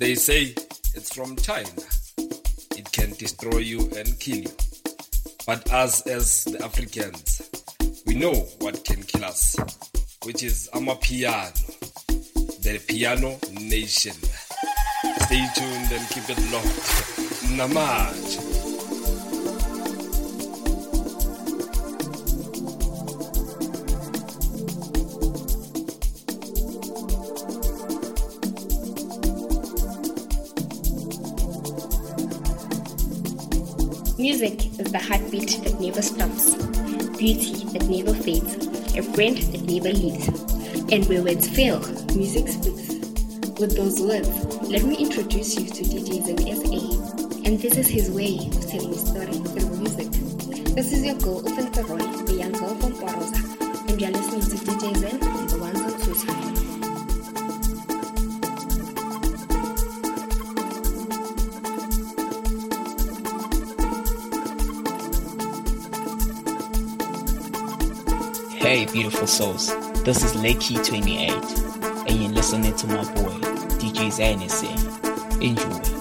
They say it's from China. It can destroy you and kill you. But us as the Africans, we know what can kill us, which is Amapiano, the piano nation. Stay tuned and keep it locked. Namaj. Music is the heartbeat that never stops, beauty that never fades, a friend that never leaves. And where words fail, music speaks. With those words, let me introduce you to DJ Zan SA. And this is his way of telling his story through music. This is your girl, Ufenta Roy, the young girl from Porosa. And you're listening to DJ Zen Hey, beautiful souls. This is Lakey 28, and you're listening to my boy, DJ Zan SA. Enjoy.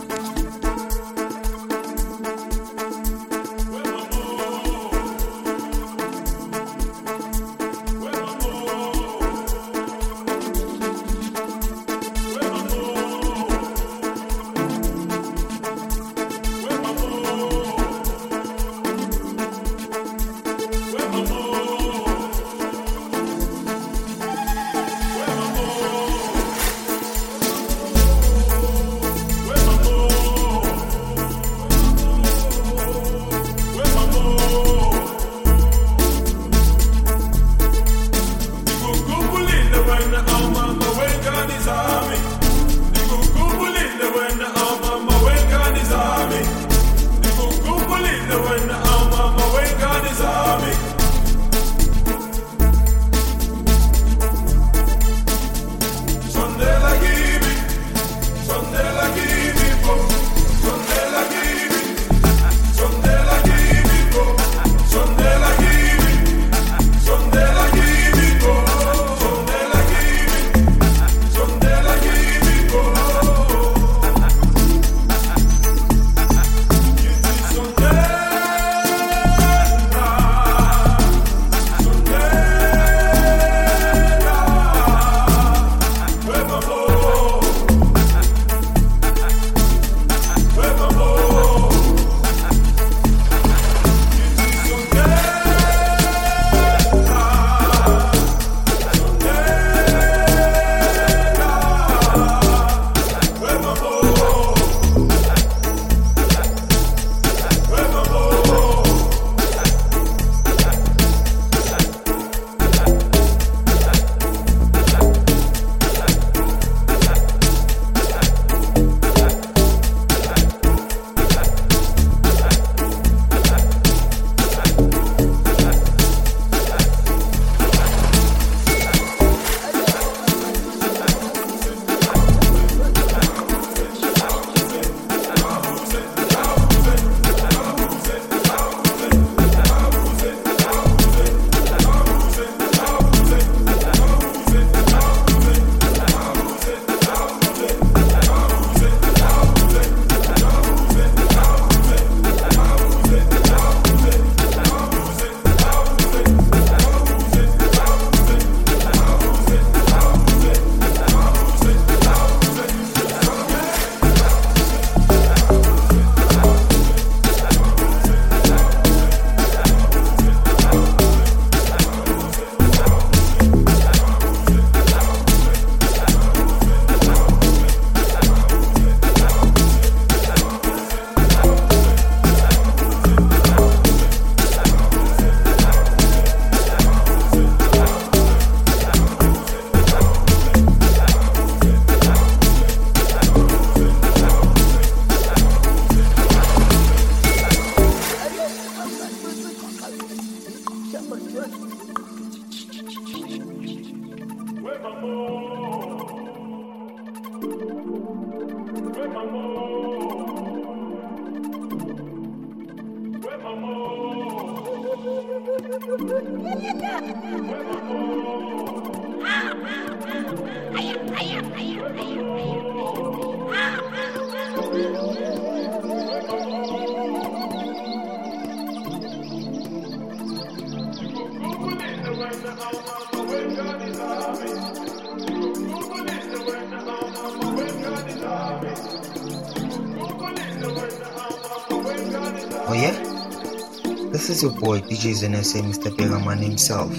Boy DJ Zan SA, Mr. Begaman himself.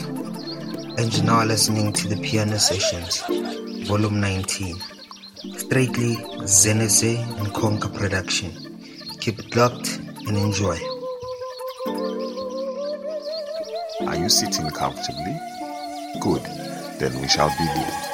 And you're now listening to the Piano Sessions, Volume 19. Straightly Zan SA and Conquer Production. Keep it locked and enjoy. Are you sitting comfortably? Good. Then we shall begin.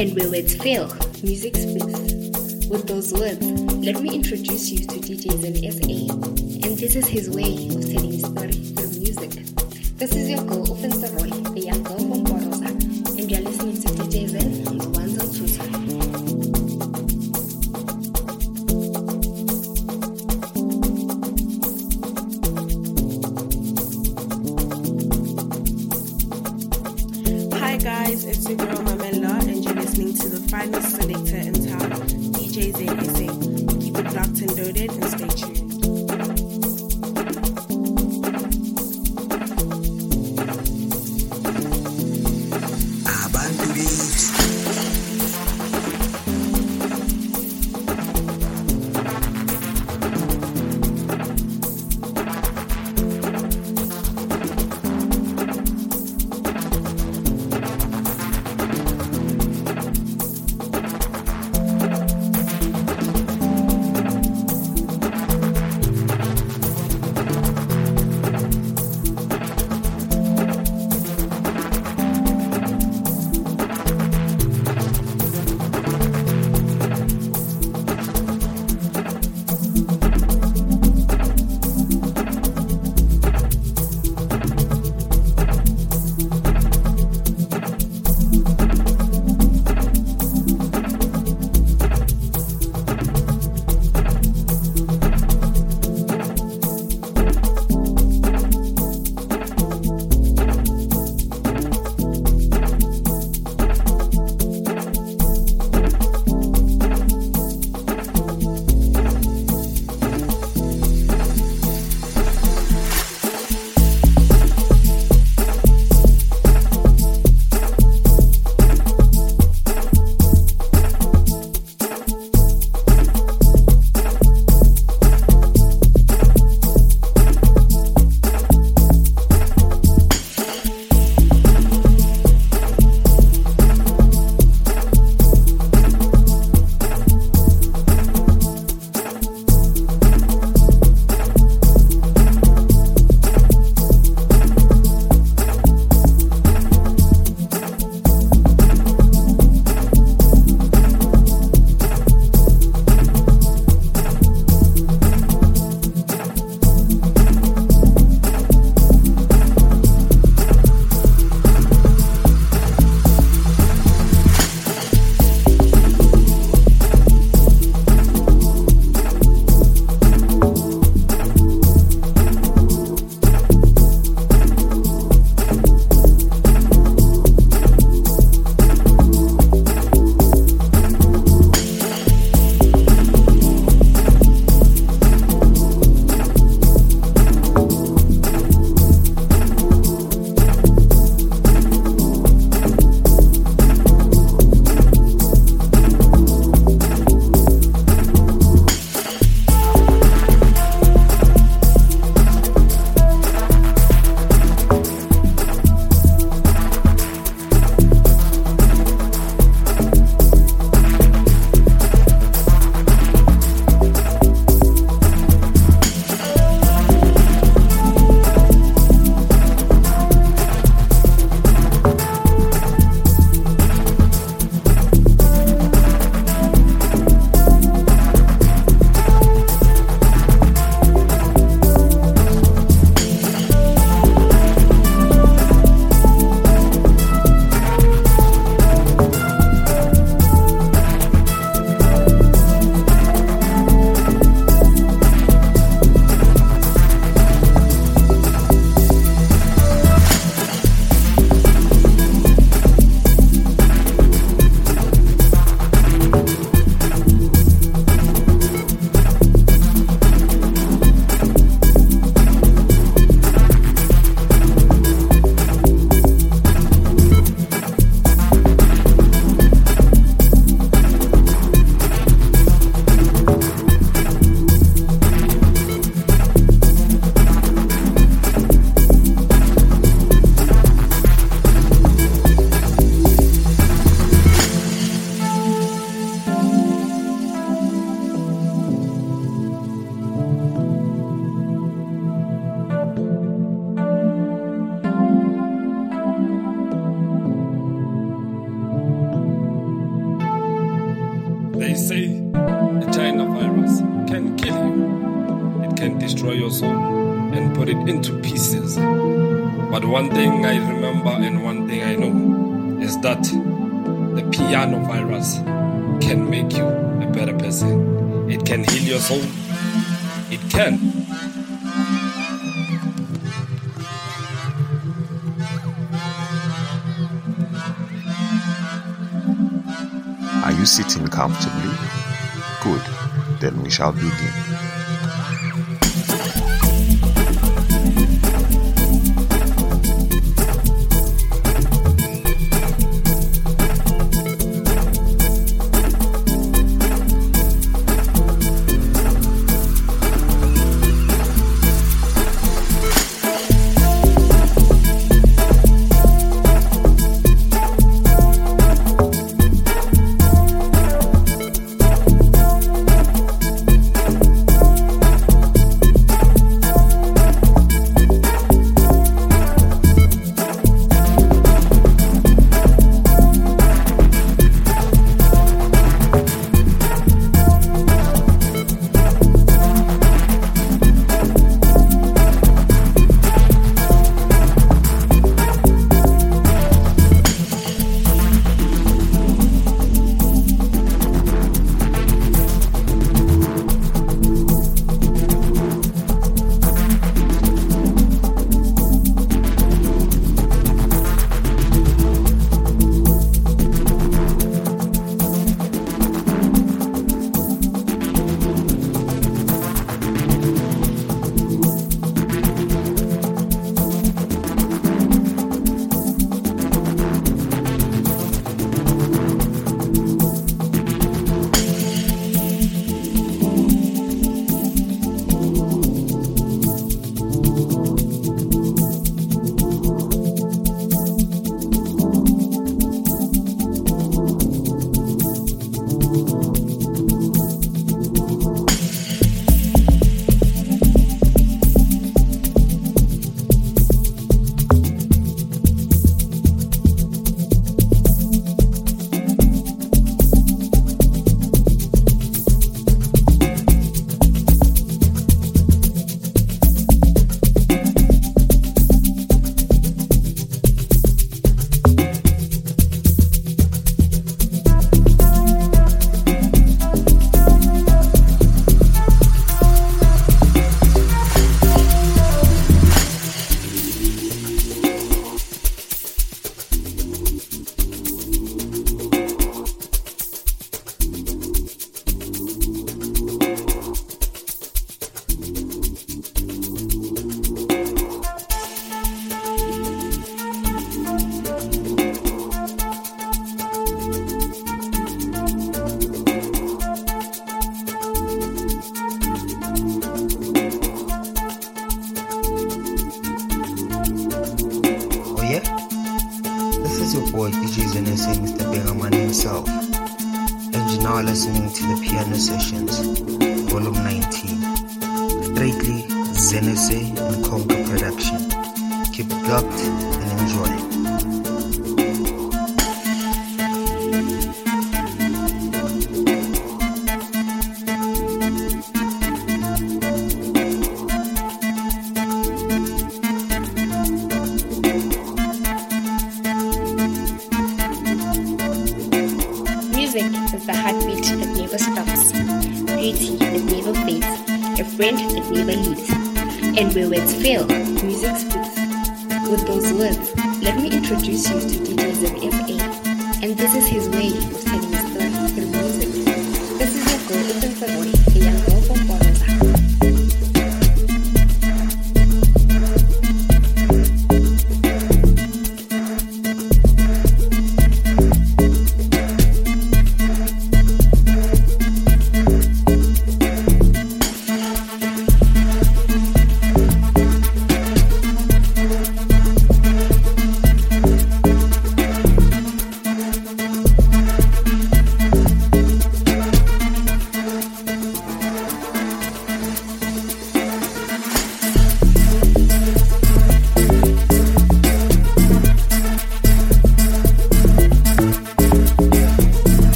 And where words fail, music speaks. With those words, let me introduce you to DJ Zan SA. And this is his way of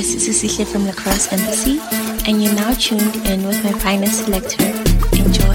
guys, this is Sihle from Lacrosse Embassy, and you're now tuned in with my finest selector. Enjoy.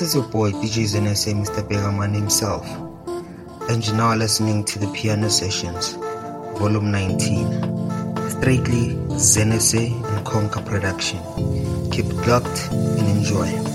This is your boy DJ Zan SA, Mr. Begaman himself. And you're now listening to the Piano Sessions, Volume 19. Straightly Zan SA and Conquer production. Keep it locked and enjoy.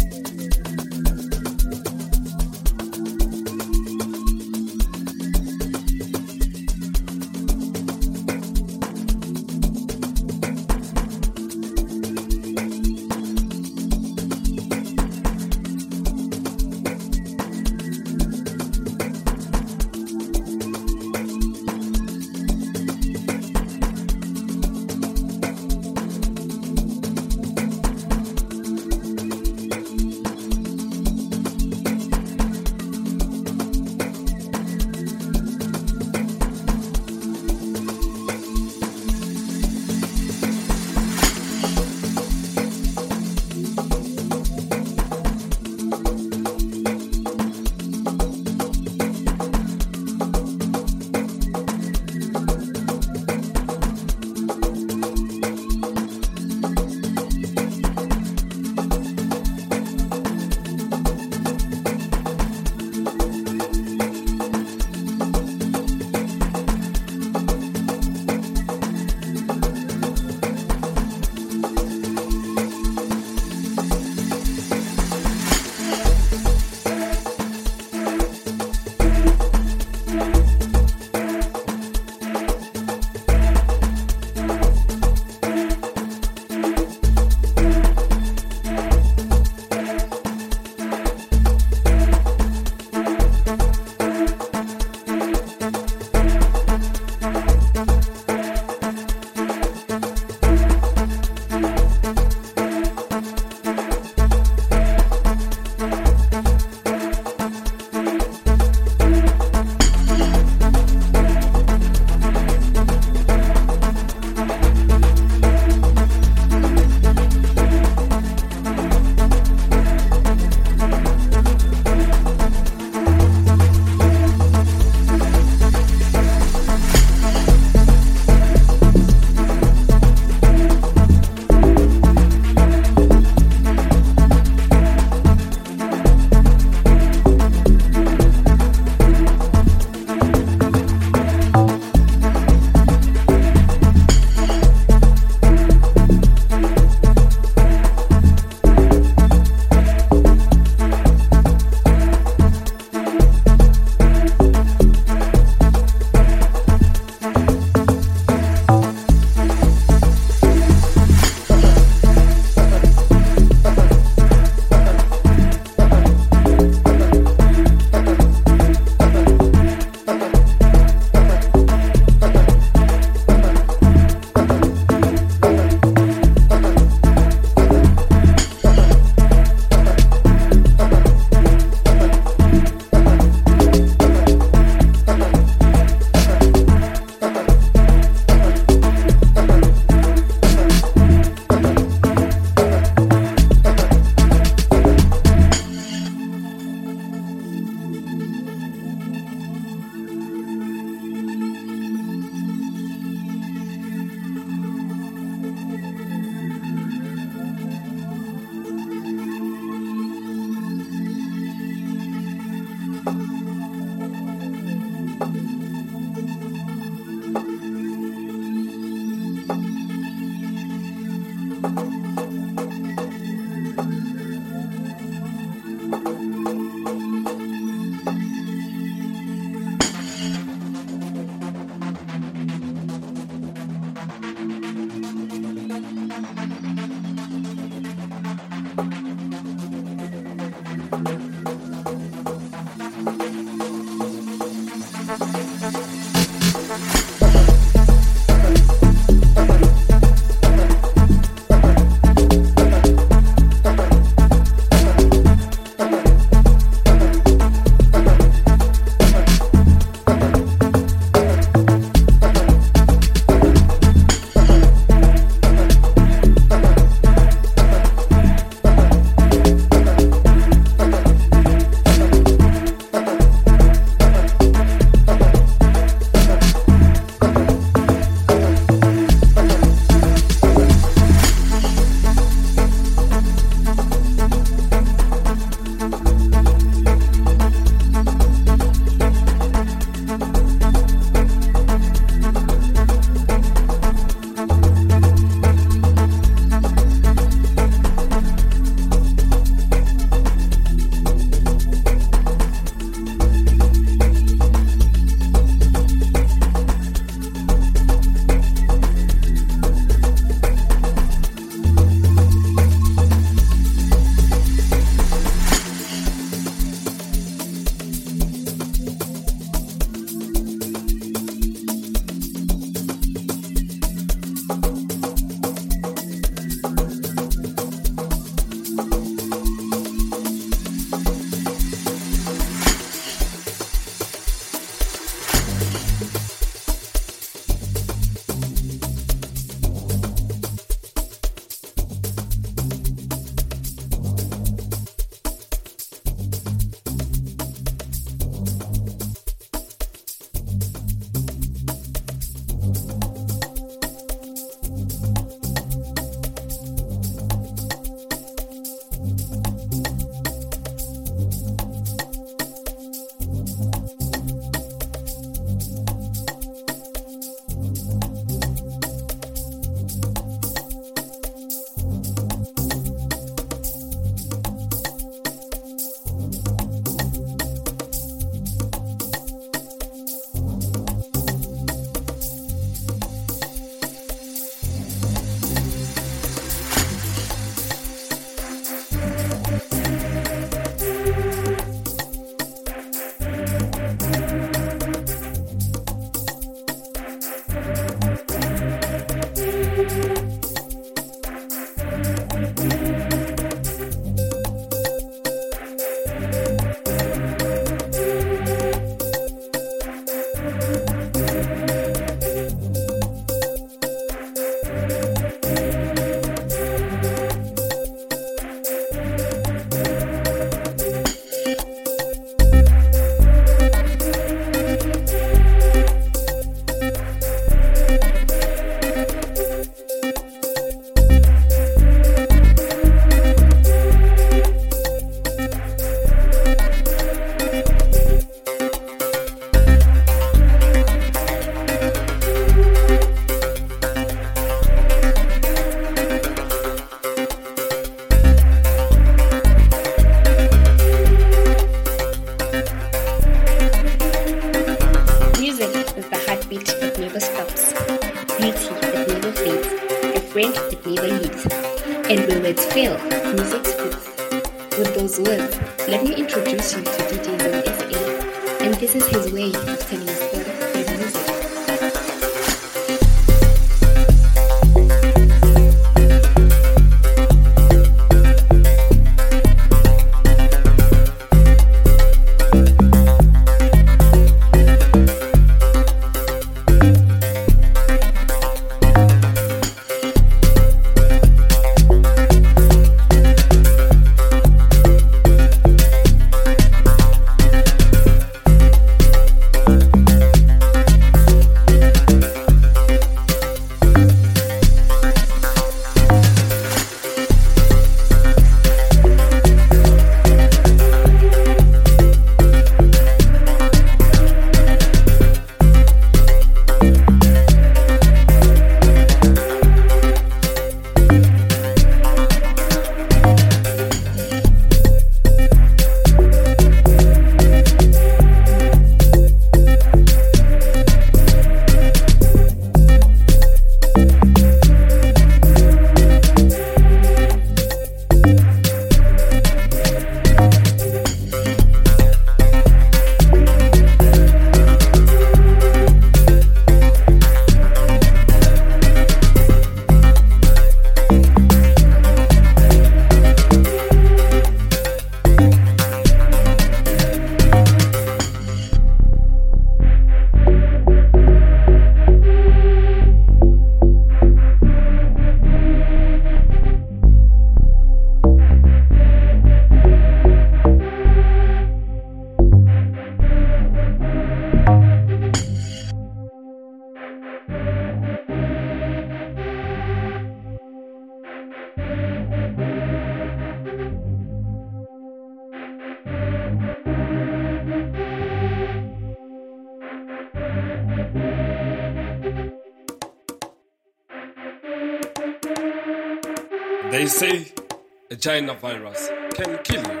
China virus can kill you,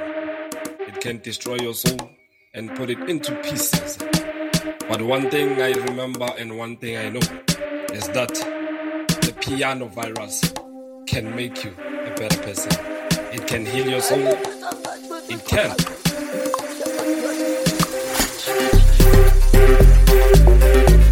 it can destroy your soul and put it into pieces. But one thing I remember and one thing I know is that the piano virus can make you a better person. It can heal your soul. It can. Thank you.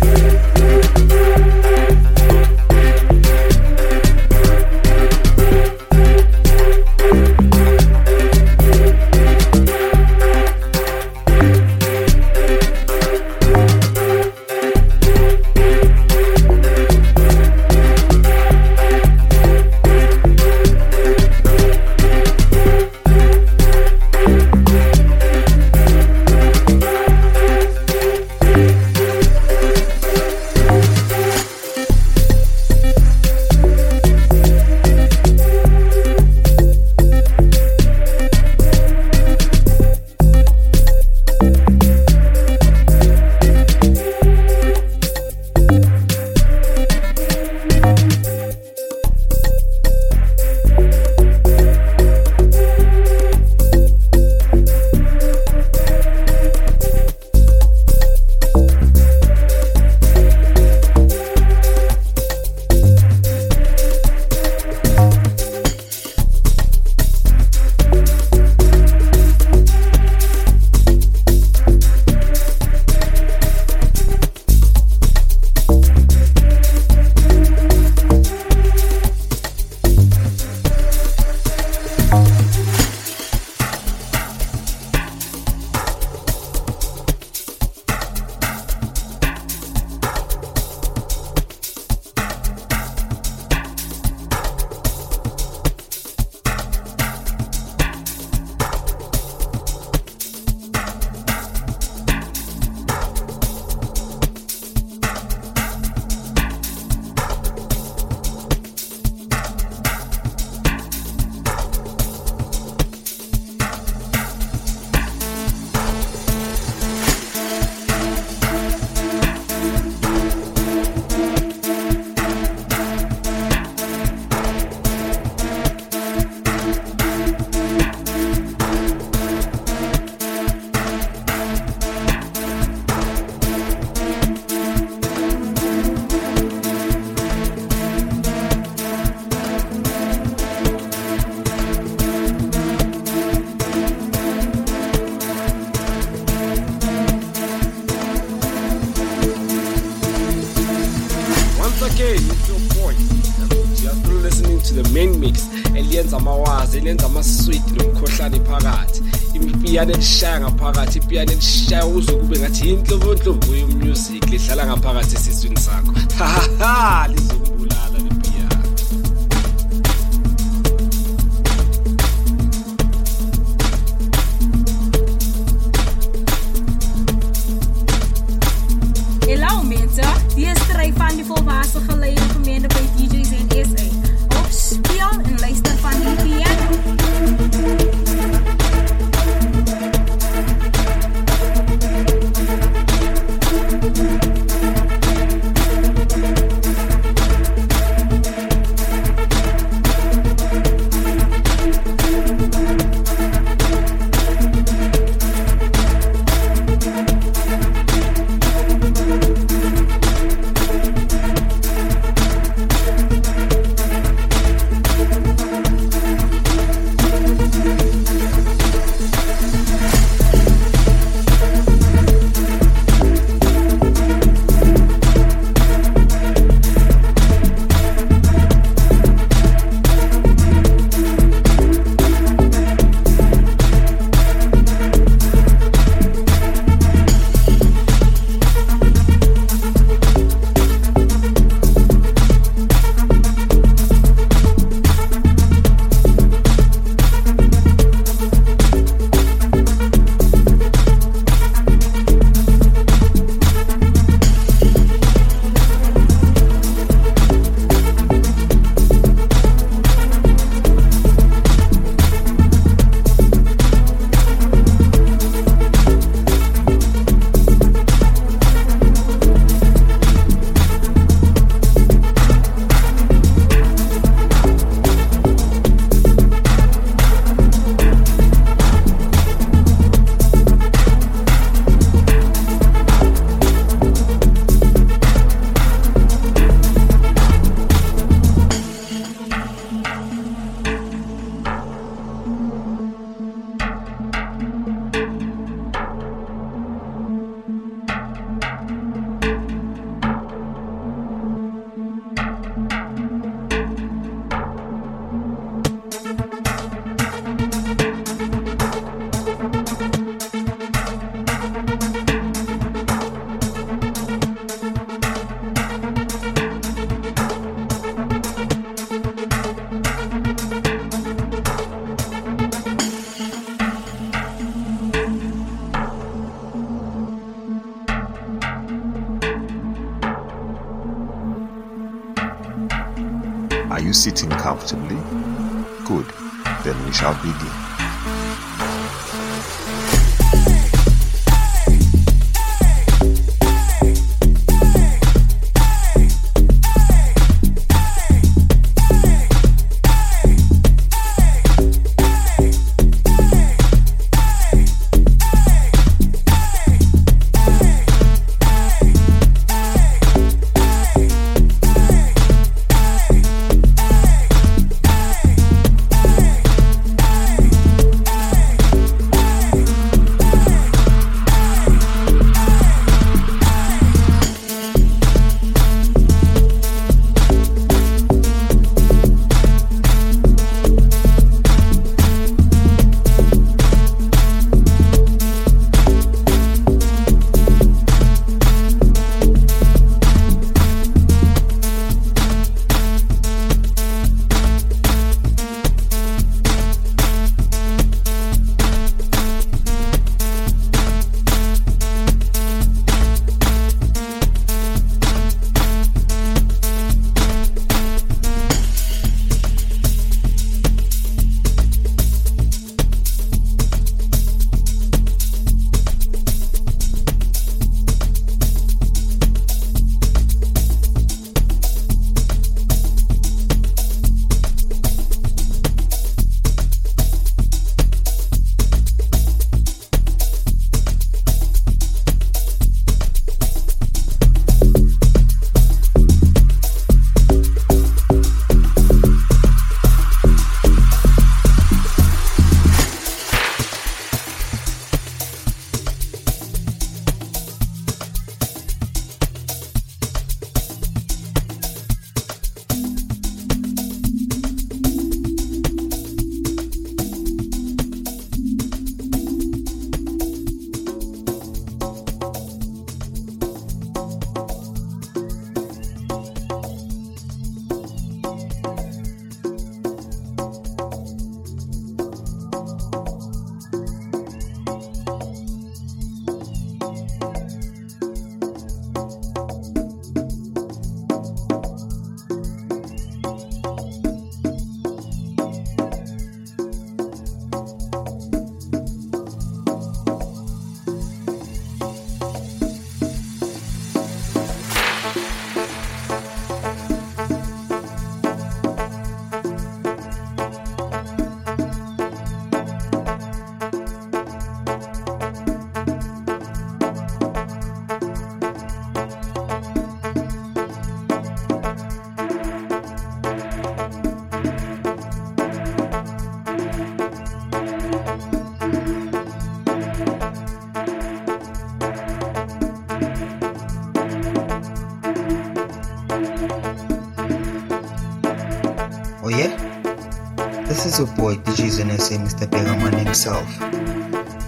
This is your boy DJ Zan SA, Mr. Begaman himself,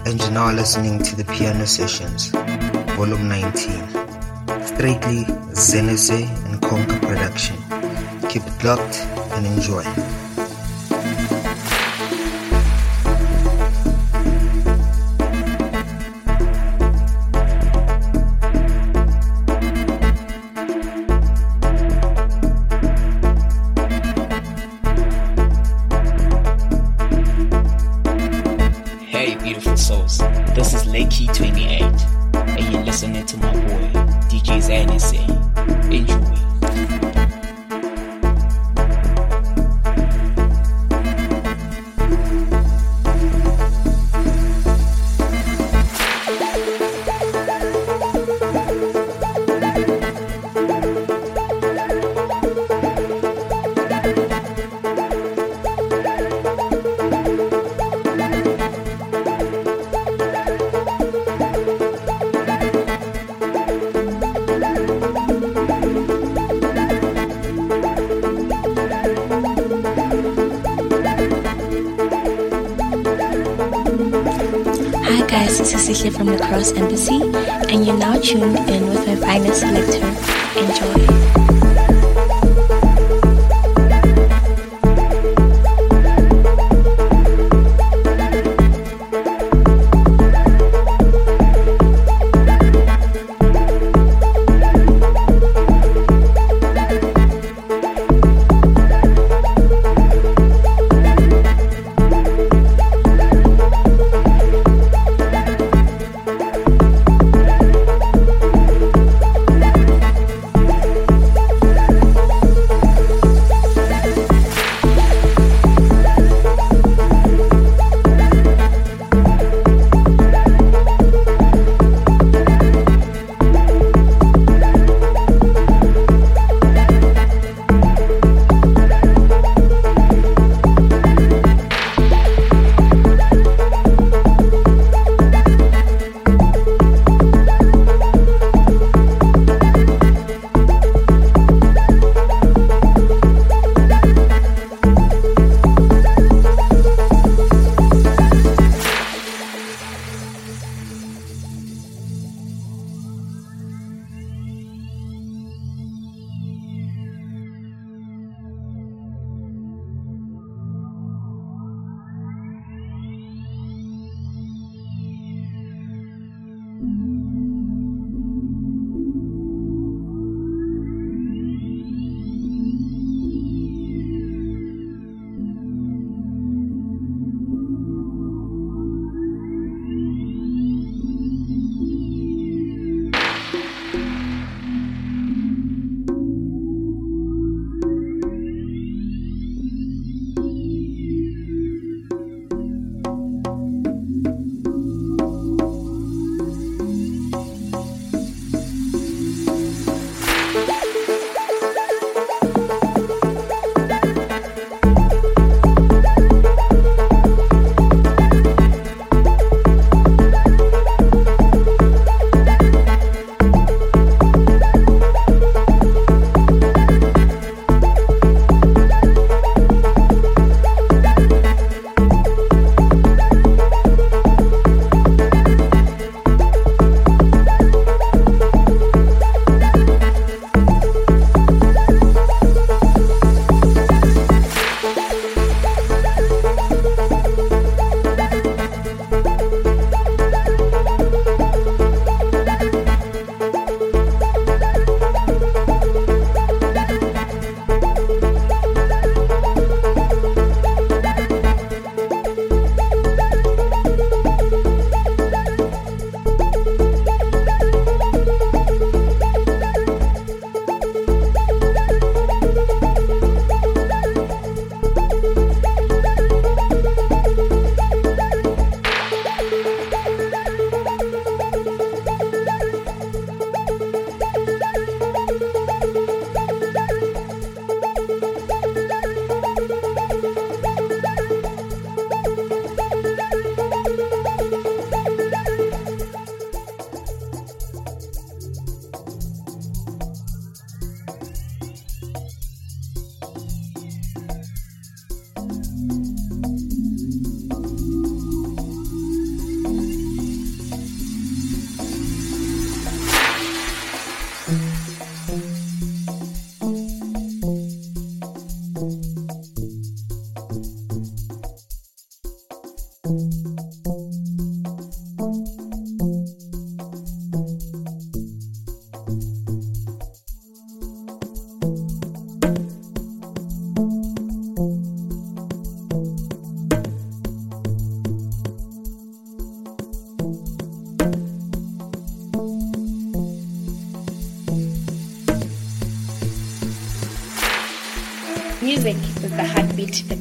and you're now listening to the Piano Sessions, Volume 19. Straightly Zan SA and Conquer Production. Keep it locked and enjoy.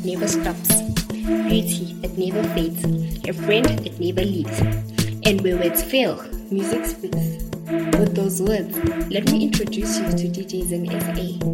Never stops, beauty that never fades, a friend that never leaves. And where words fail, music speaks. With those words, let me introduce you to DJs Zan SA.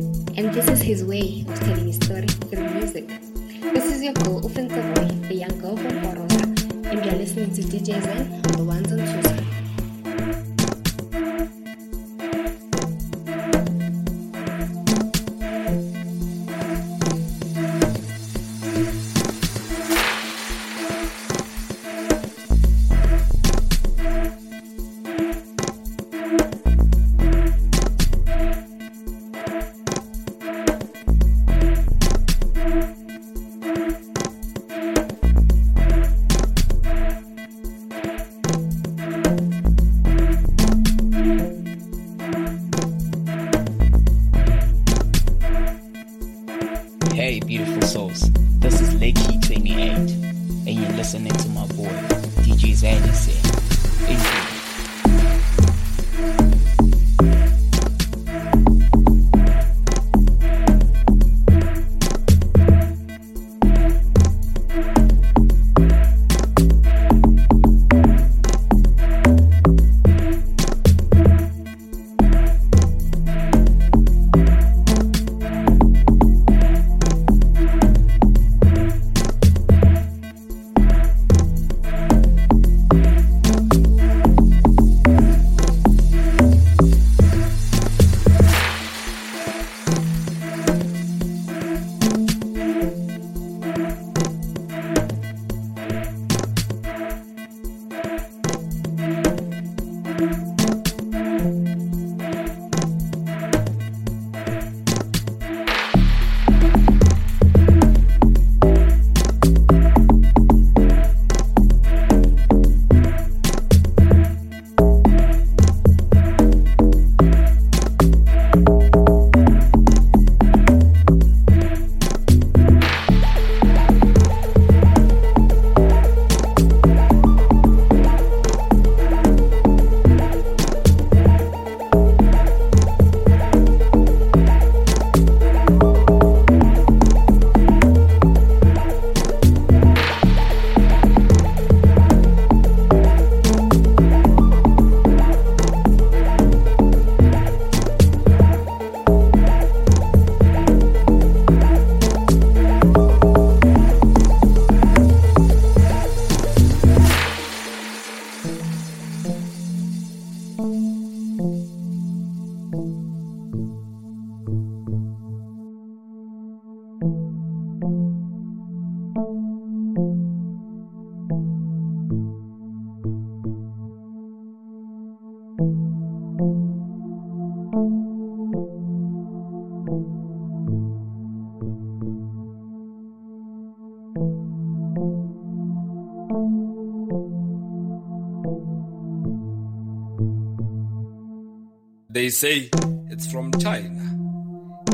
Say it's from China.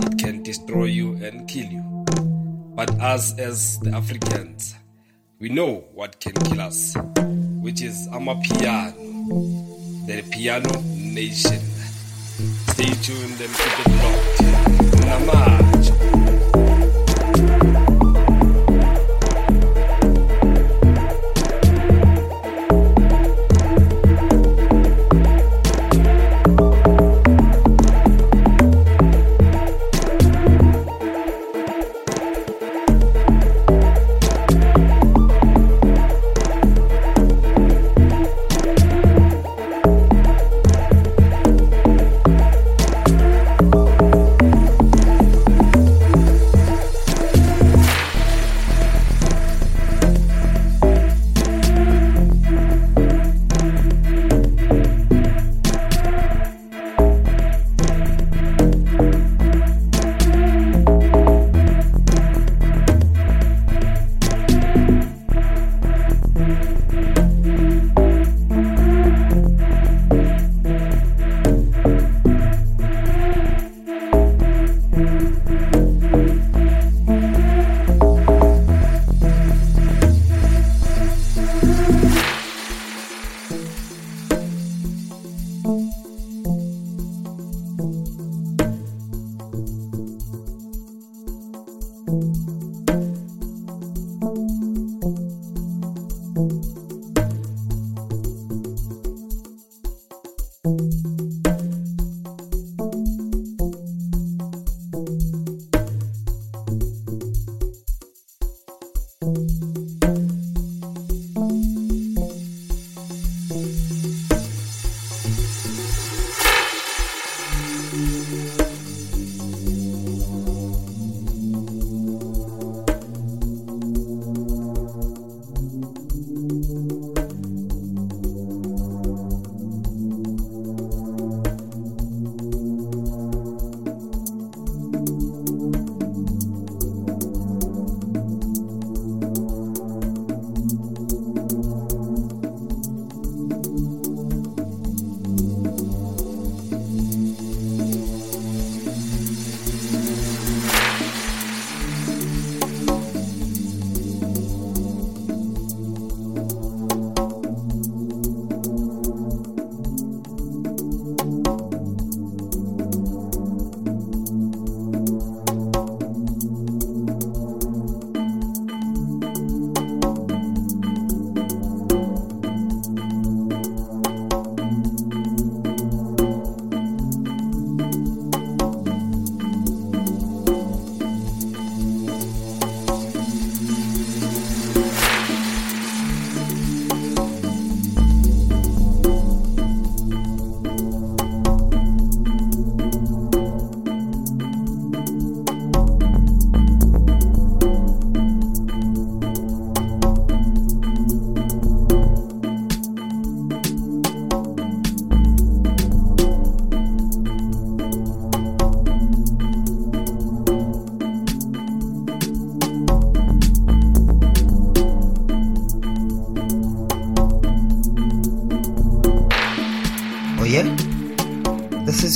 It can destroy you and kill you. But us as the Africans, we know what can kill us, which is Amapiano, the piano nation. Stay tuned and keep it locked.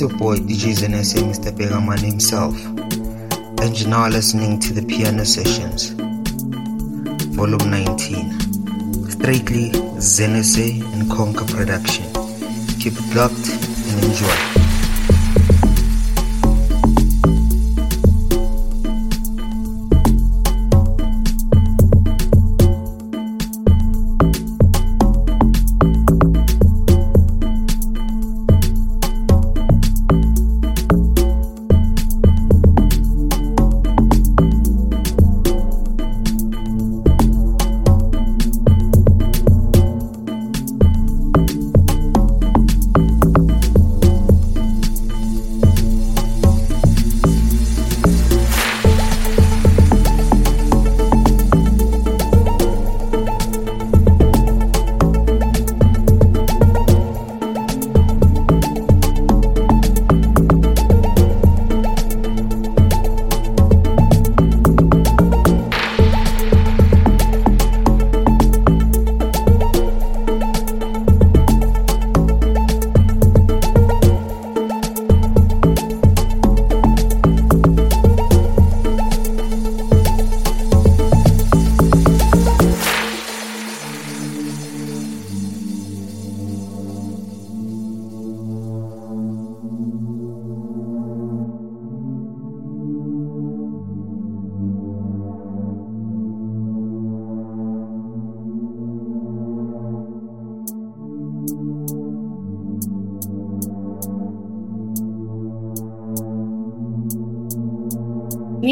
Your boy DJ Zan SA, Mr. Begaman himself, and you're now listening to the Piano Sessions, Volume 19. Straightly Zan SA and Conquer Production. Keep it locked and enjoy.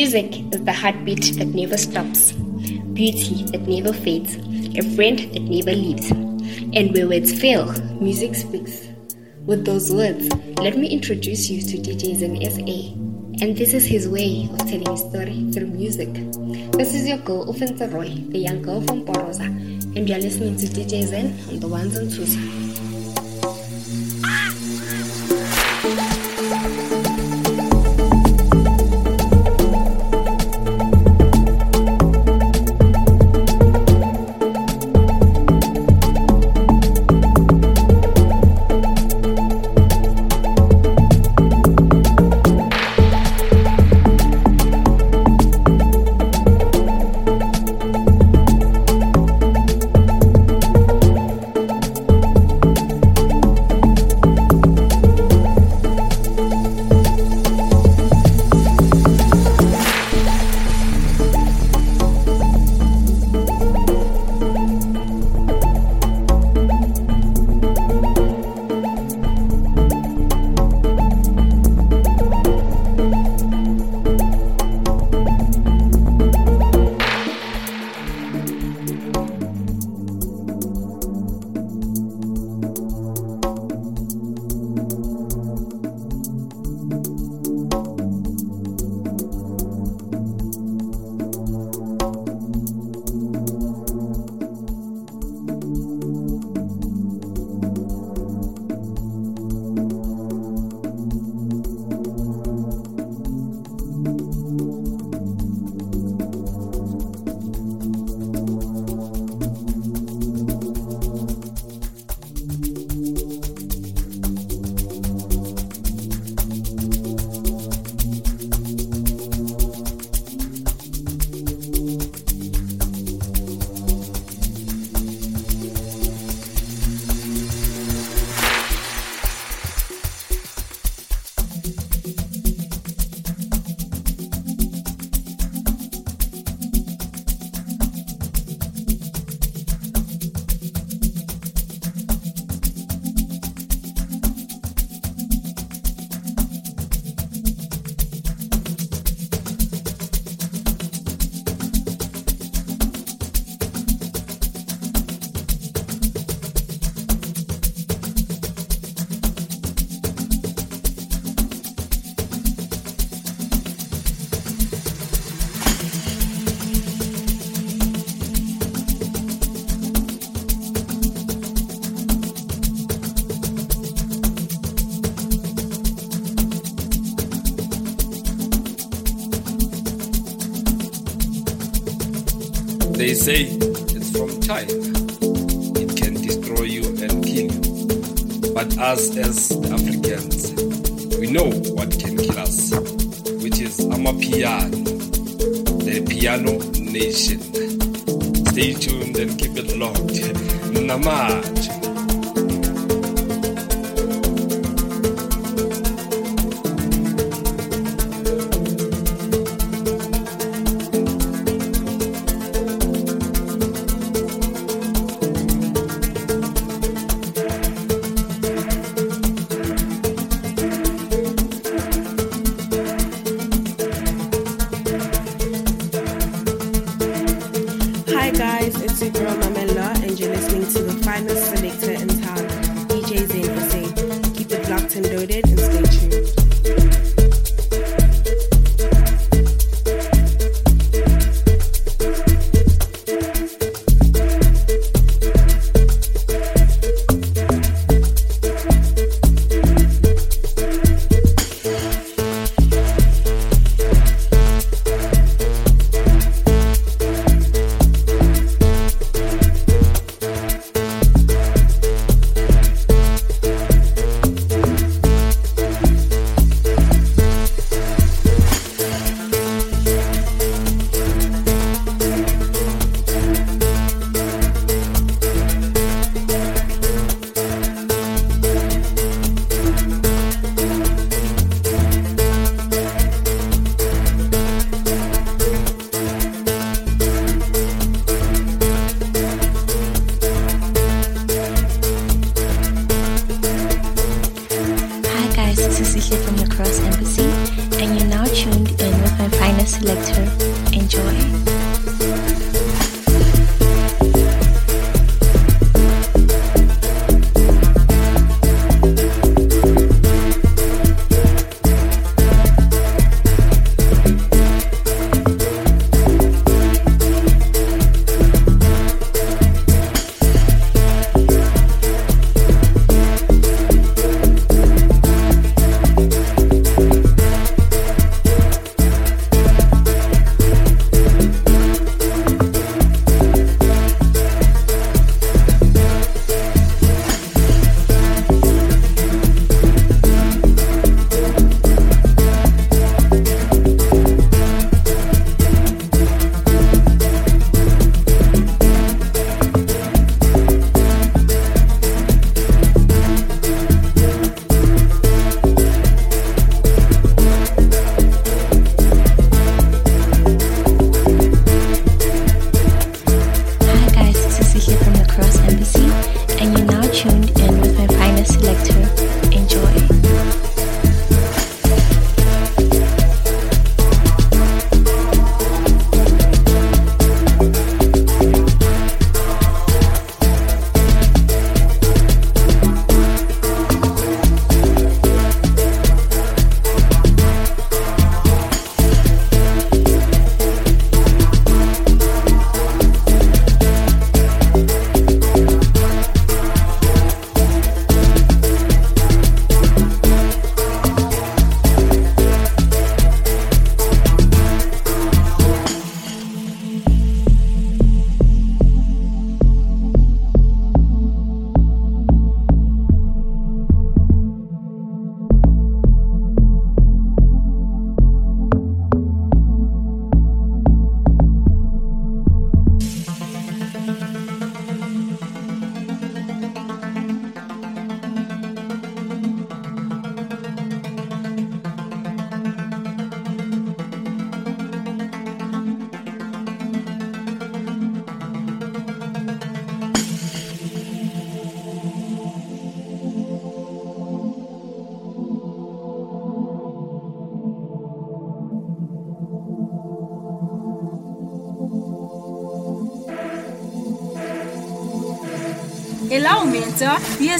Music is the heartbeat that never stops, beauty that never fades, a friend that never leaves. And where words fail, music speaks. With those words, let me introduce you to DJ Zan SA. And this is his way of telling his story through music. This is your girl, Offensa Roy, the young girl from Porosa, and you're listening to DJ Zen on the ones and twos. They say it's from China. It can destroy you and kill you. But us as Africans, we know what can kill us, which is Amapiano, the piano nation. Stay tuned and keep it locked. Namaj.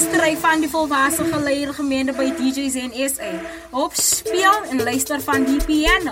Trey van die volwasse geleide gemeente by DJs en SA. Op speel en luister van die piano.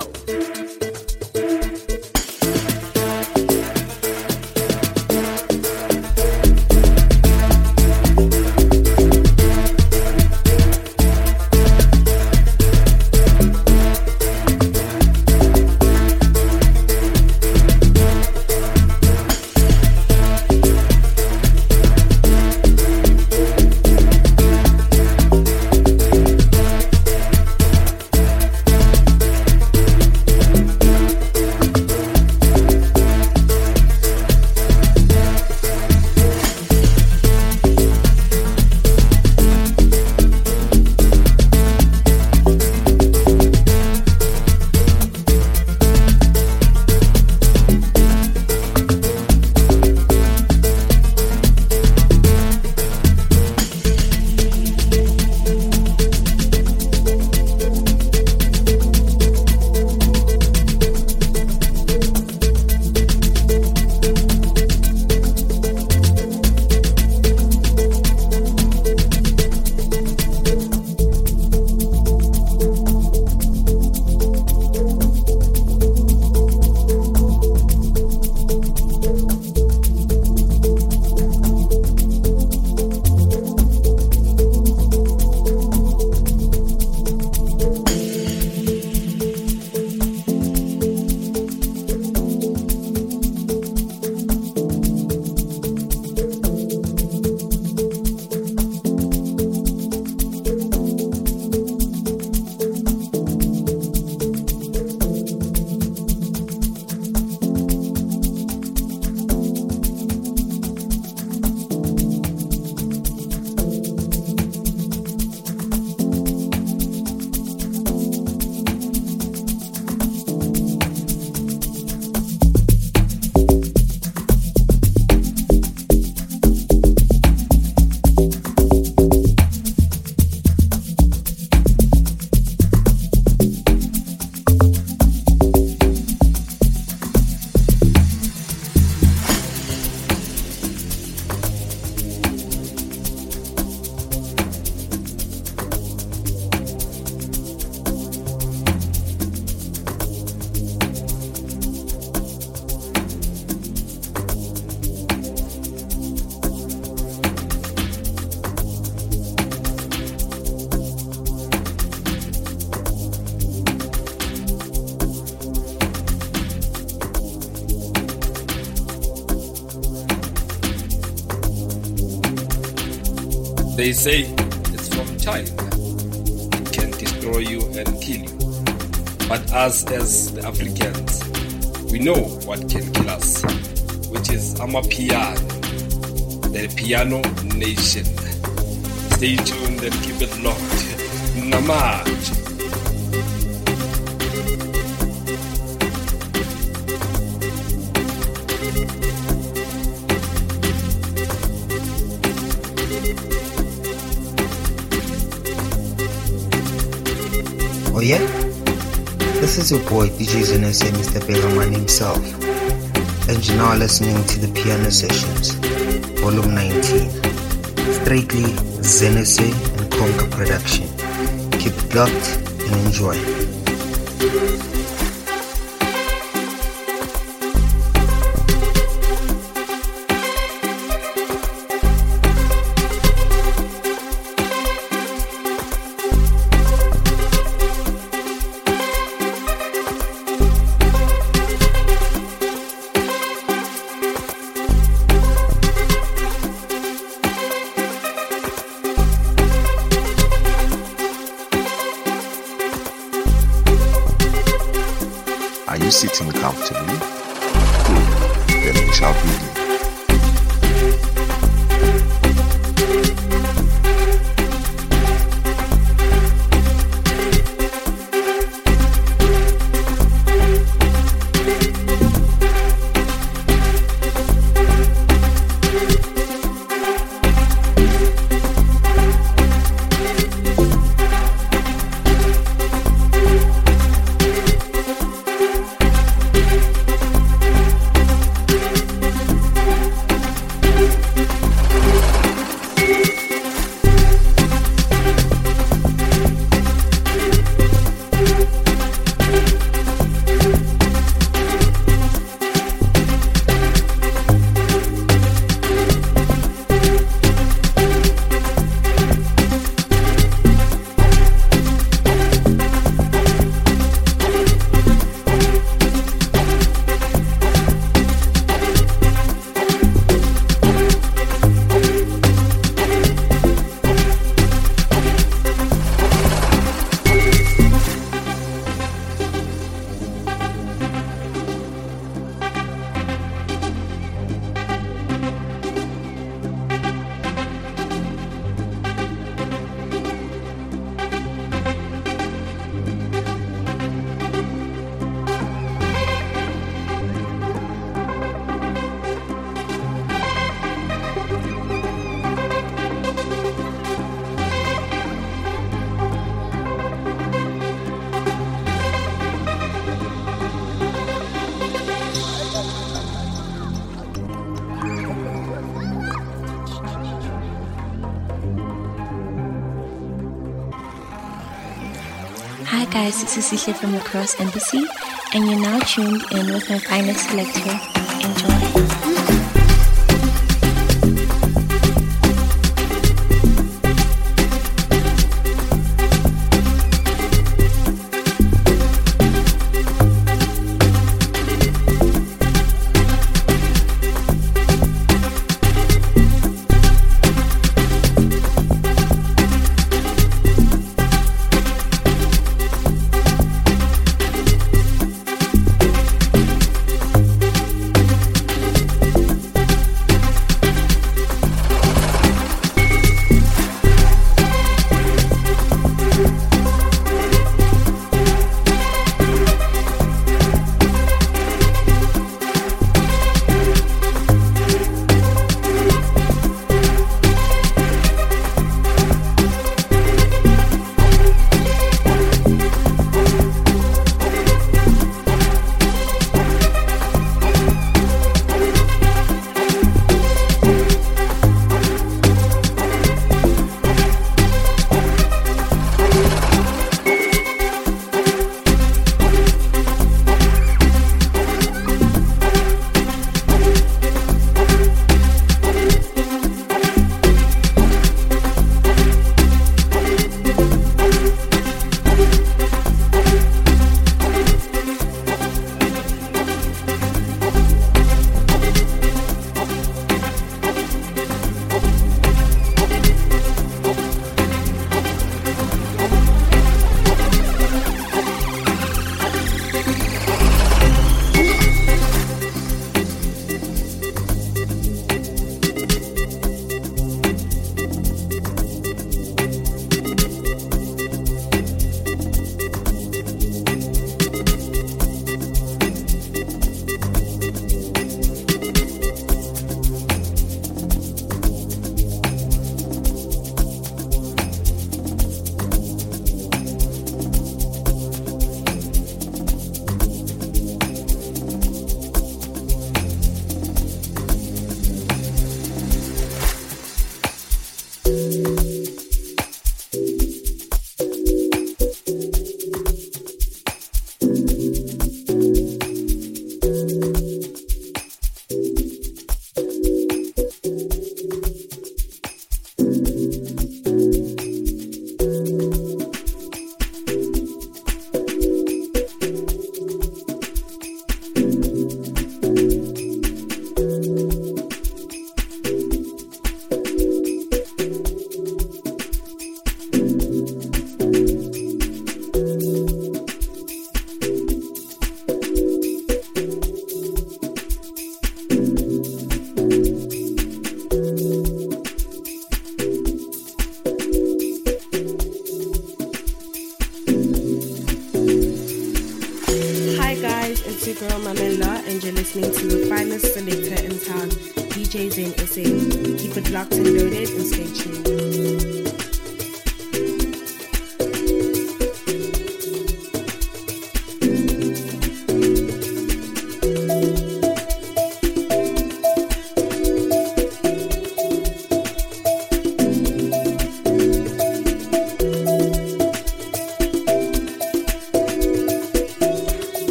They say it's from China. It can destroy you and kill you. But us as the Africans, we know what can kill us, which is Amapiano, the piano nation. Stay tuned and keep it locked. Namaj. Your boy DJ Zan SA, Mr. Begaman himself. And you're now listening to the Piano Sessions, Volume 19. Straightly Zan SA and Conquer Production. Keep it locked and enjoy. Guys, this is Sihle from the Cross Embassy, and you're now tuned in with my finest selector.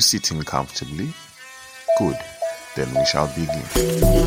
You sitting comfortably? Good. Then we shall begin.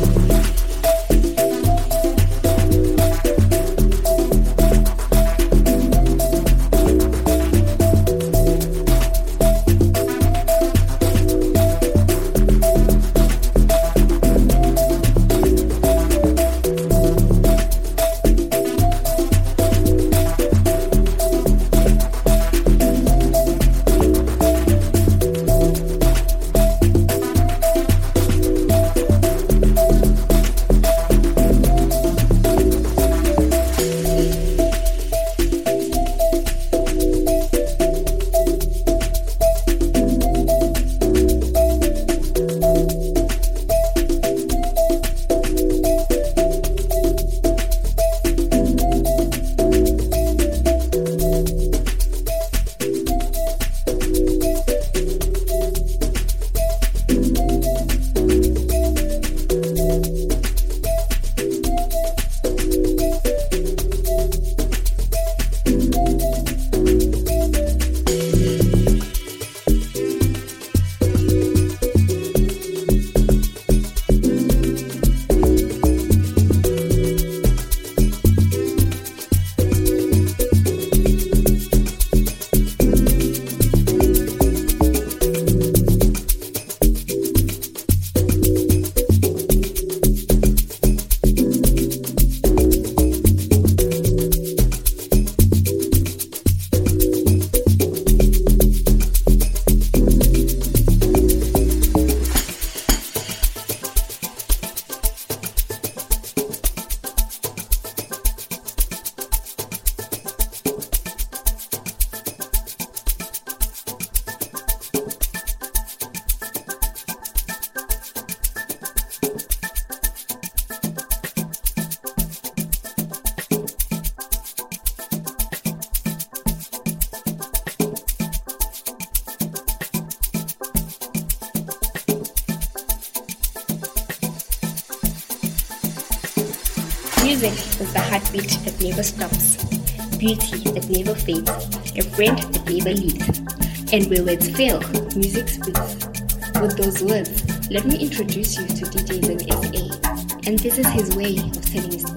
Fail, music speaks. With those words, let me introduce you to DJ Zan SA. And this is his way of telling his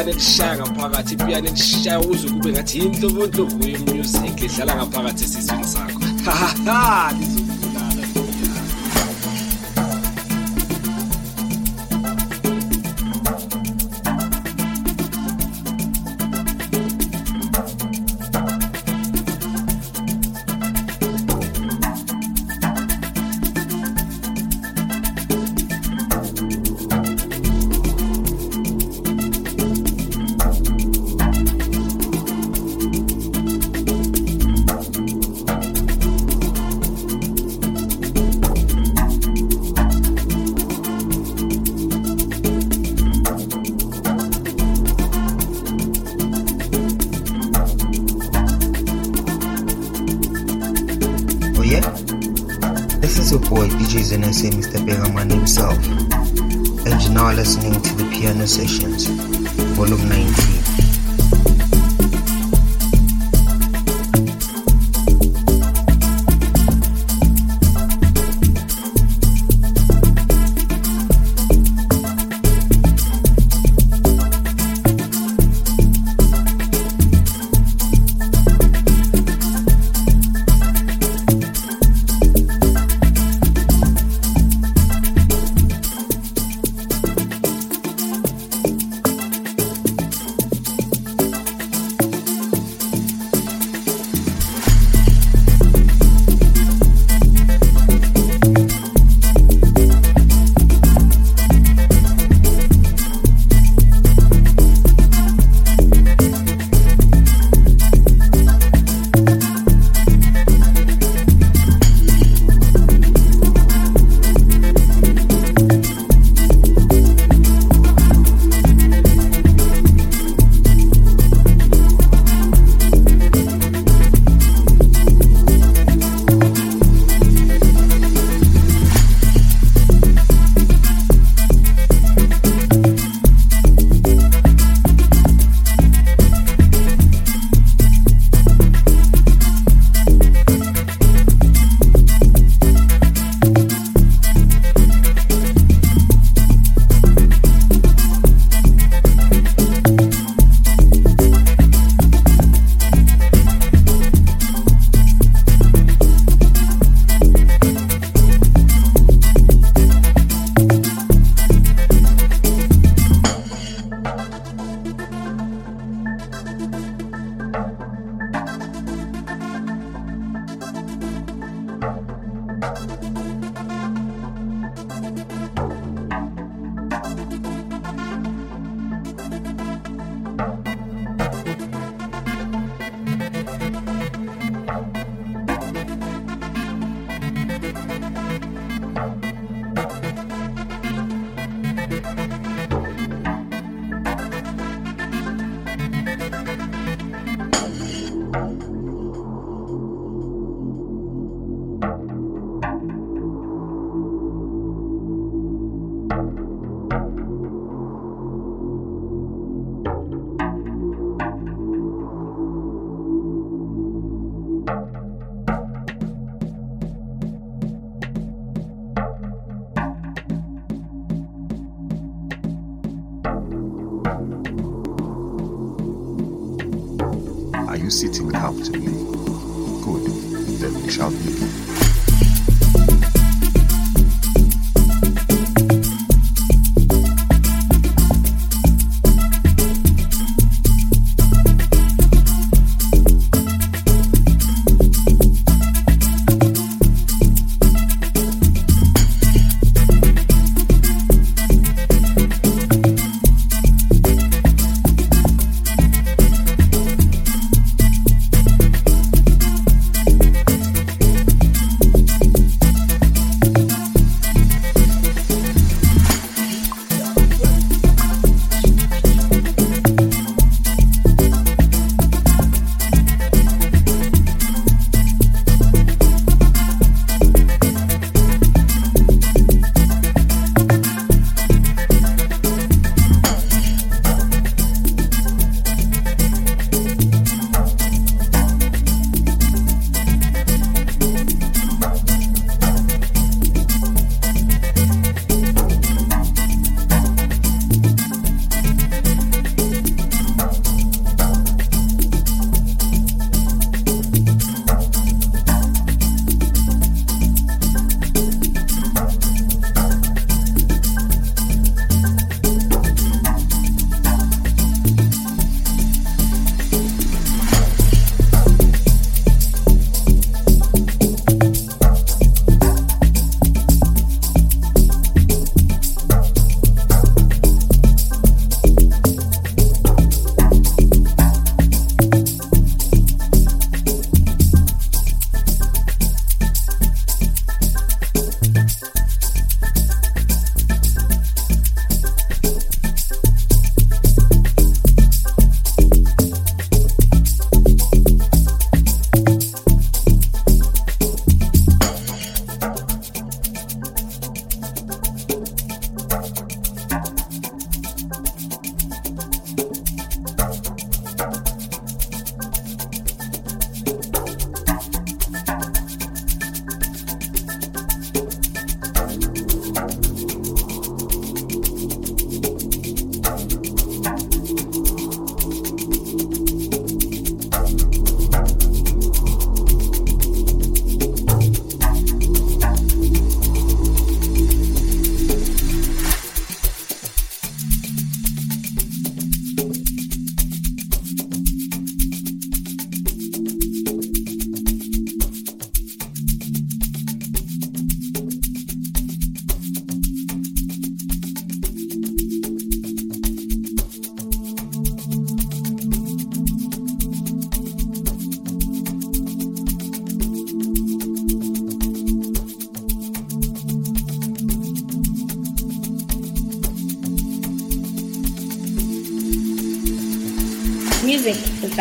Impiyane elishaya ngaphakathi, impiyane elishaya uze kube ngathi yinhlobonhlobo ye-music edlala ngaphakathi esizweni sakho. Ha himself. And you're now listening to the Piano Sessions, Volume 19.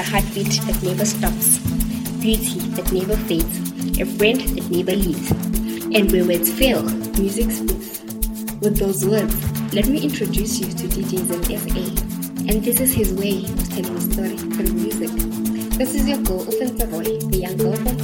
Heartbeat that never stops, beauty that never fades, a friend that never leaves. And where words fail, music speaks. With those words, let me introduce you to DJ Zen And this is his way of telling a story through music. This is your girl, Ufenta Roy, the young girl from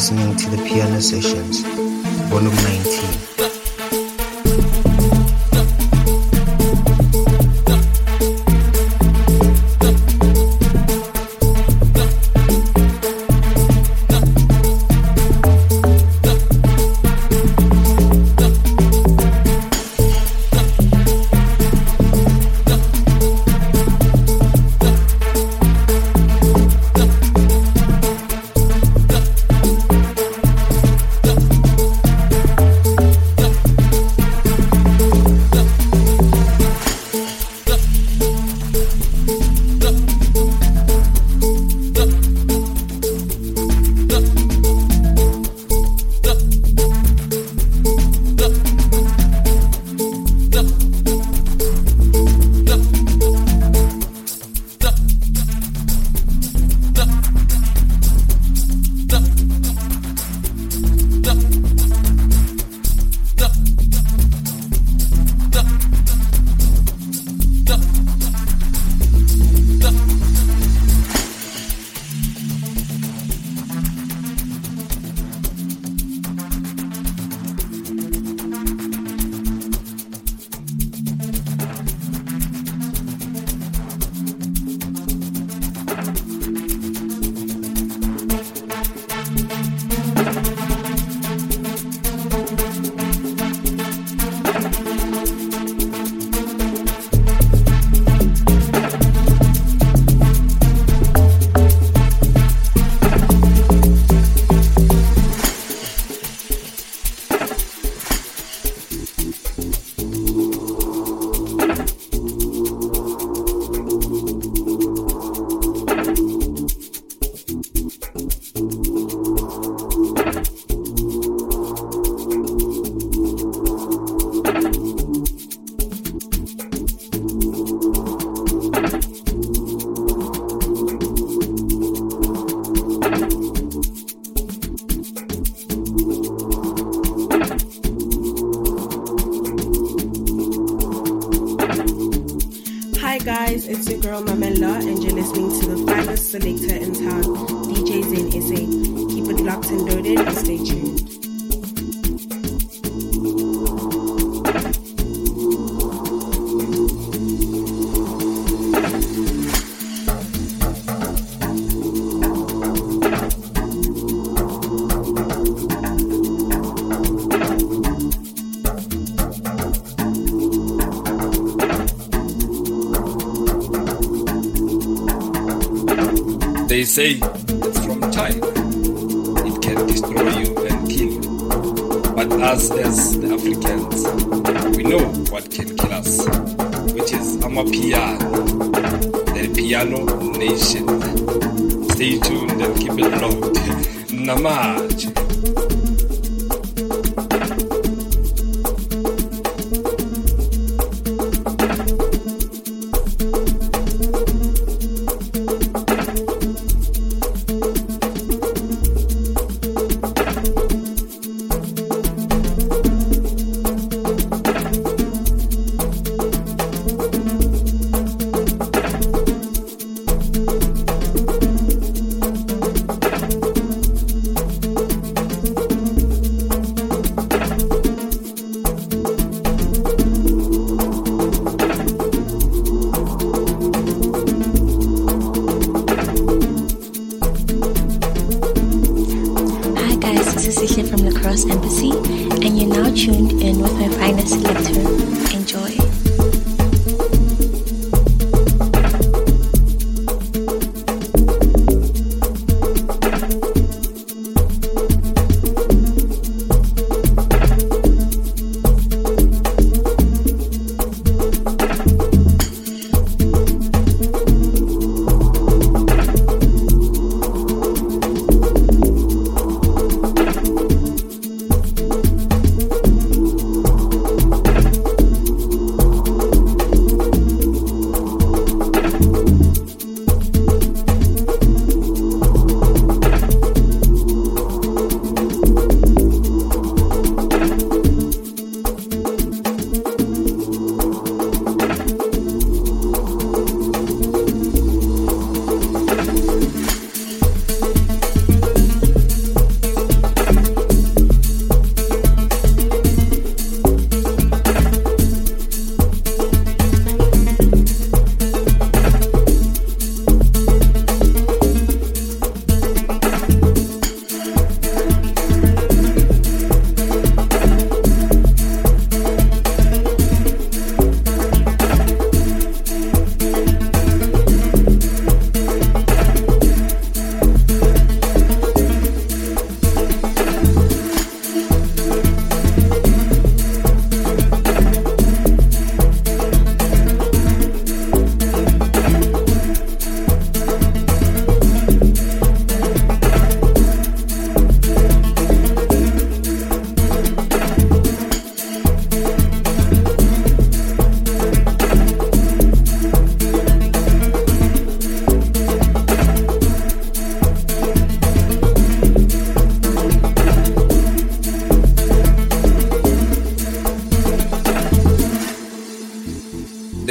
listening to the Piano Sessions,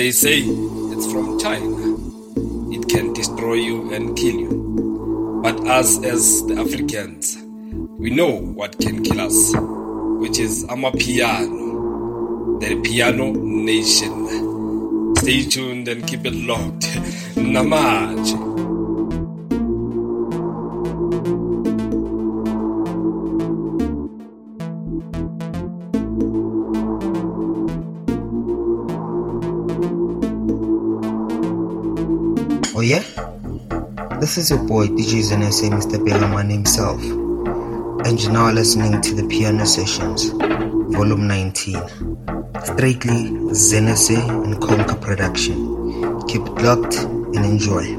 They say it's from China. It can destroy you and kill you. But us as the Africans, we know what can kill us, which is Amapiano, the piano nation. Stay tuned and keep it locked. Namaj. This is your boy DJ Zan SA, Mr. Begaman himself. And you're now listening to the Piano Sessions, Volume 19. Straightly Zan SA and Conquer Production. Keep it locked and enjoy.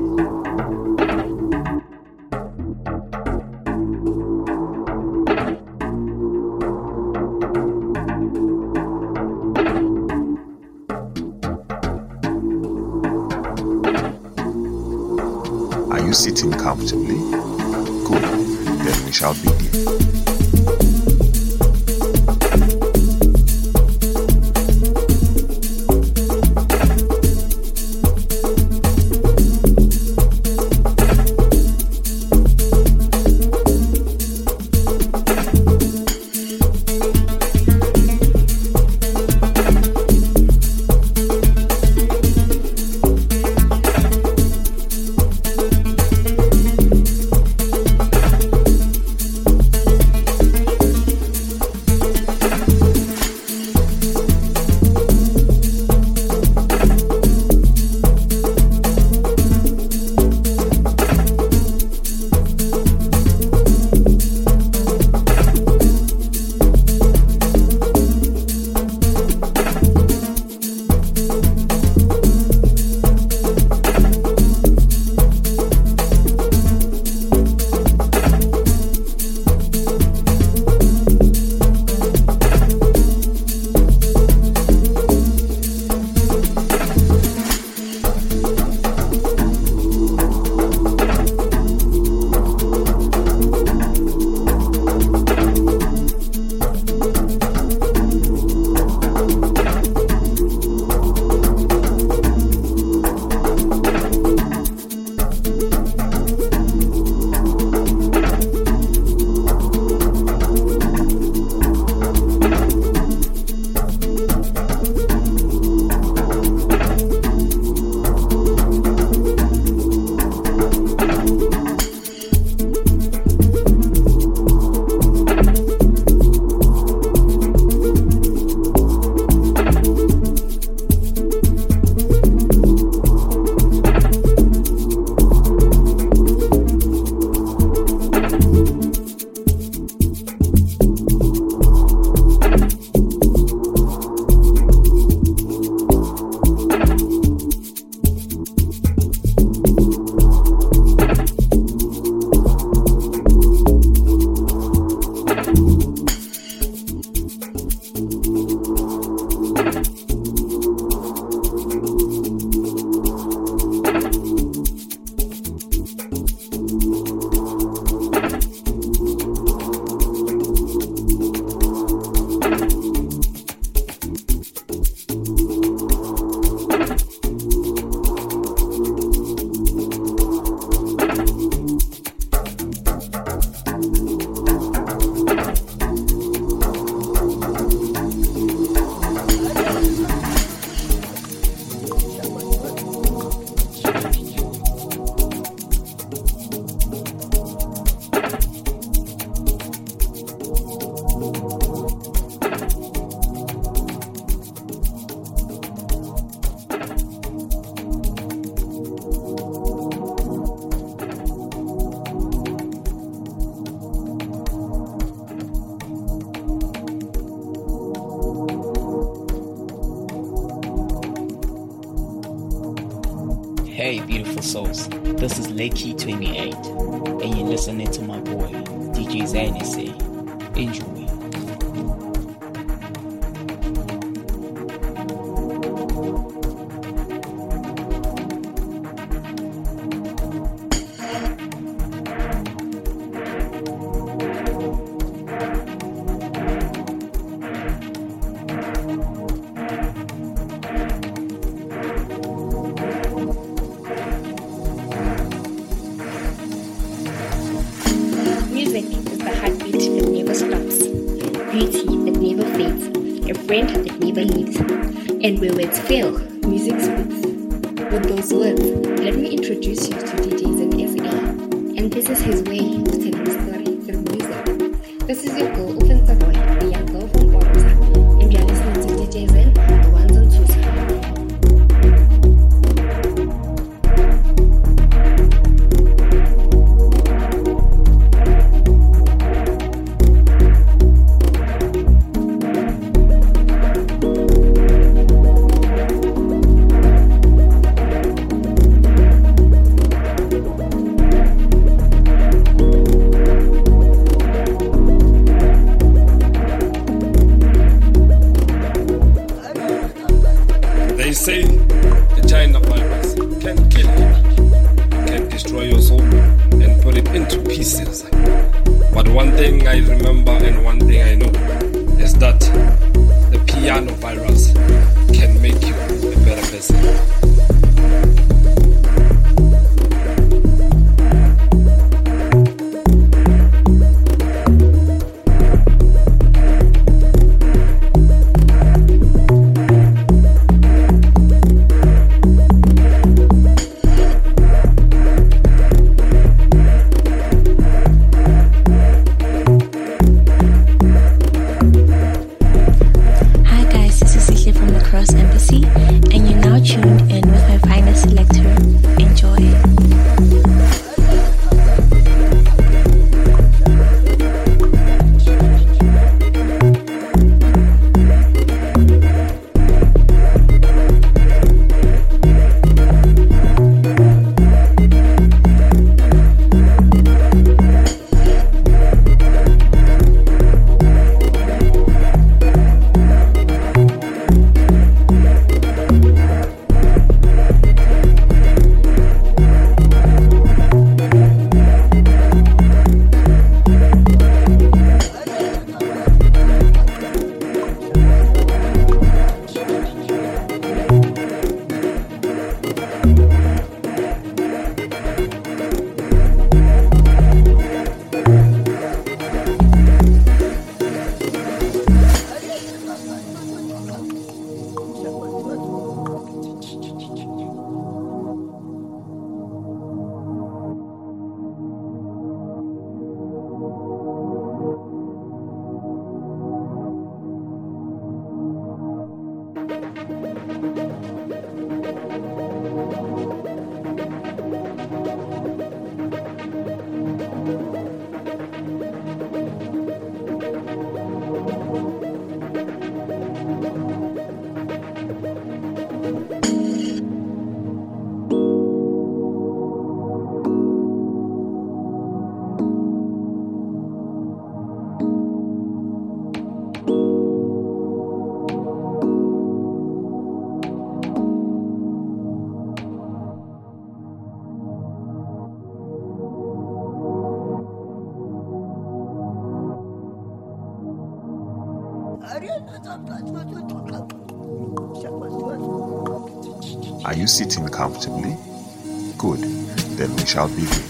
Shall begin. Enjoy.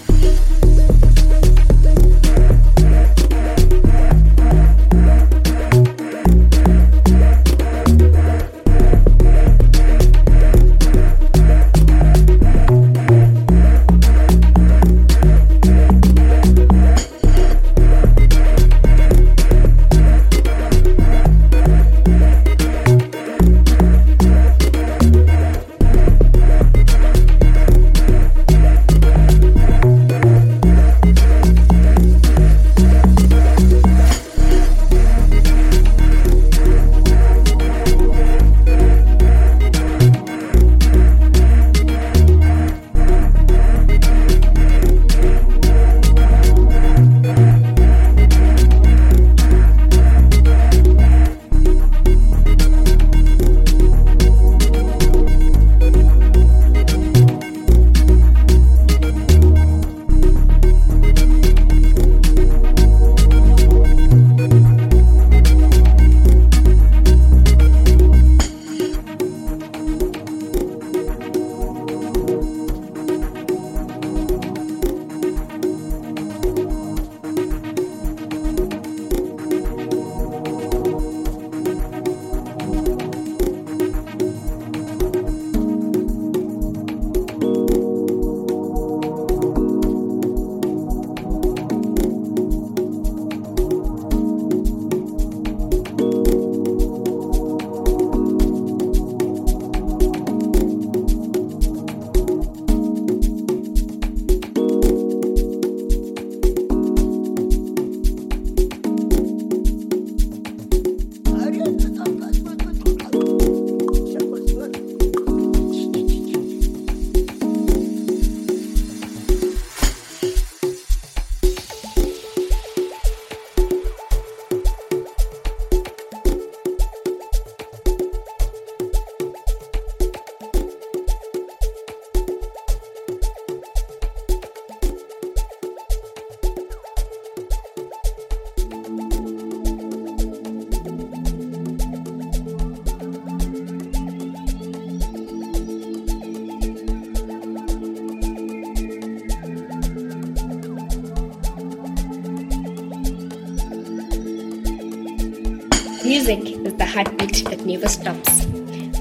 Never stops,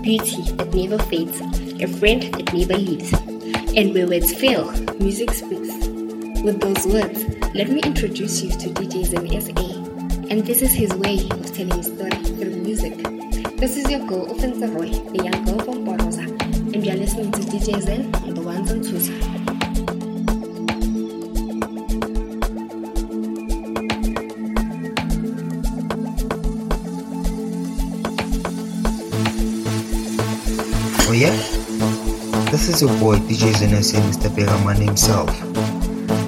beauty that never fades, a friend that never leaves. And where words fail, music speaks. With those words, let me introduce you to DJ SA. And this is his way of telling his story through music. This is your girl, Offensa Roy, the young girl from Borosa. And you're listening to DJ Zen is your boy DJ Zan SA, Mr. Begaman himself.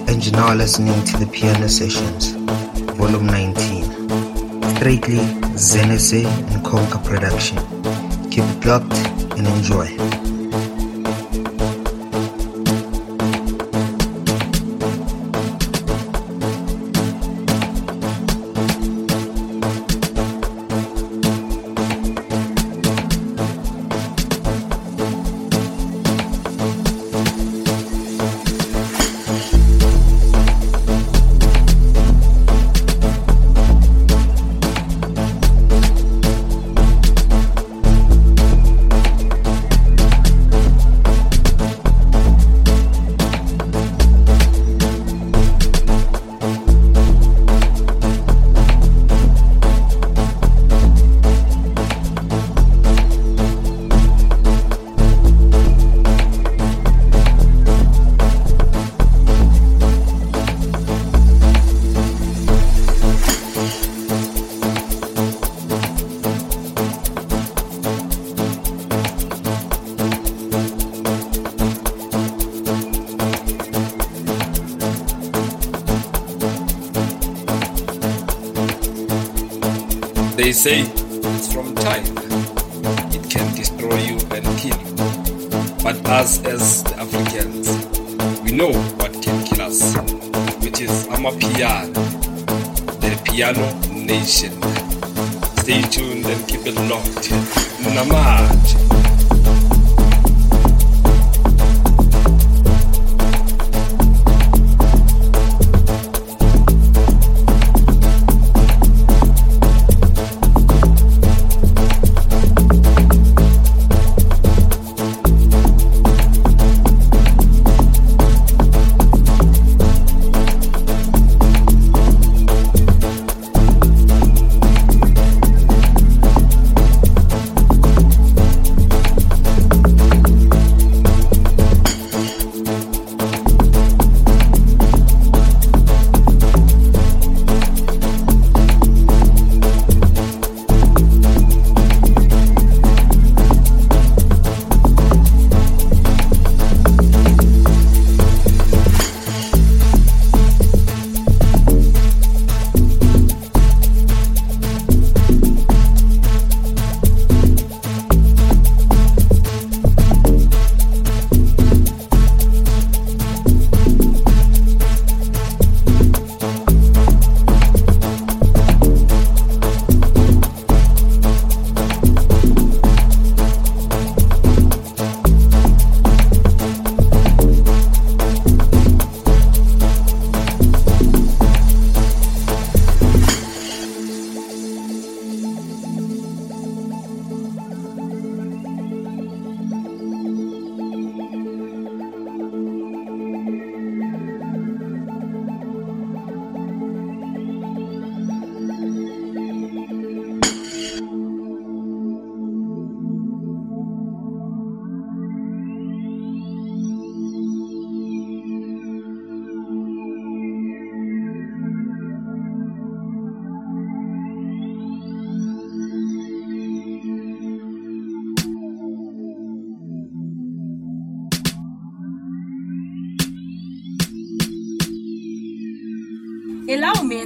And you're now listening to the Piano Sessions, Volume 19. Straightly Zan SA and Conca production. Keep it locked and enjoy.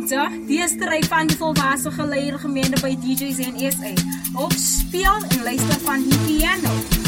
Mensen, die Ray van de volwassen geleide gemeente bij DJ's en SA. Op speel en luister van die piano.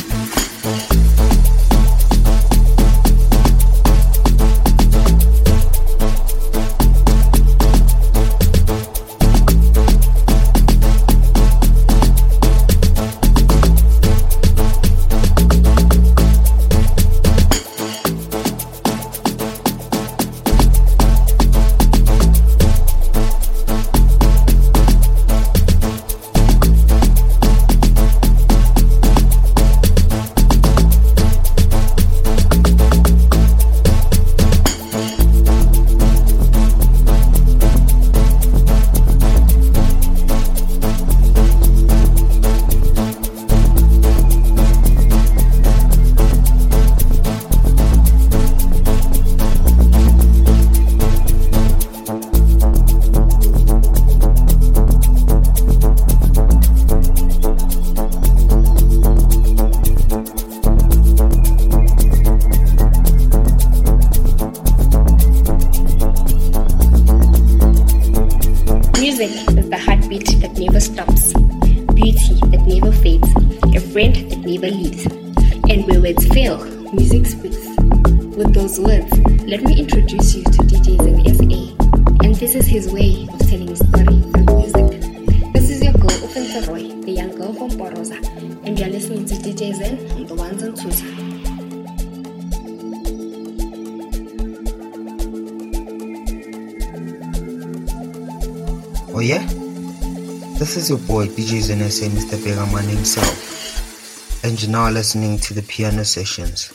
Zan SA, Mr. Begaman himself. And you're now listening to the Piano Sessions,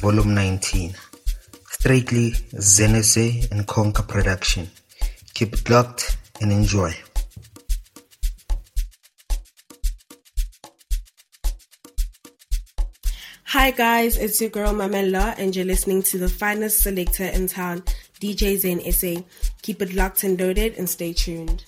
Volume 19. Straightly Zan SA and Conquer Production. Keep it locked and enjoy. Hi guys, it's your girl Mamela and you're listening to the finest selector in town, DJ Zen. Keep it locked and loaded and stay tuned.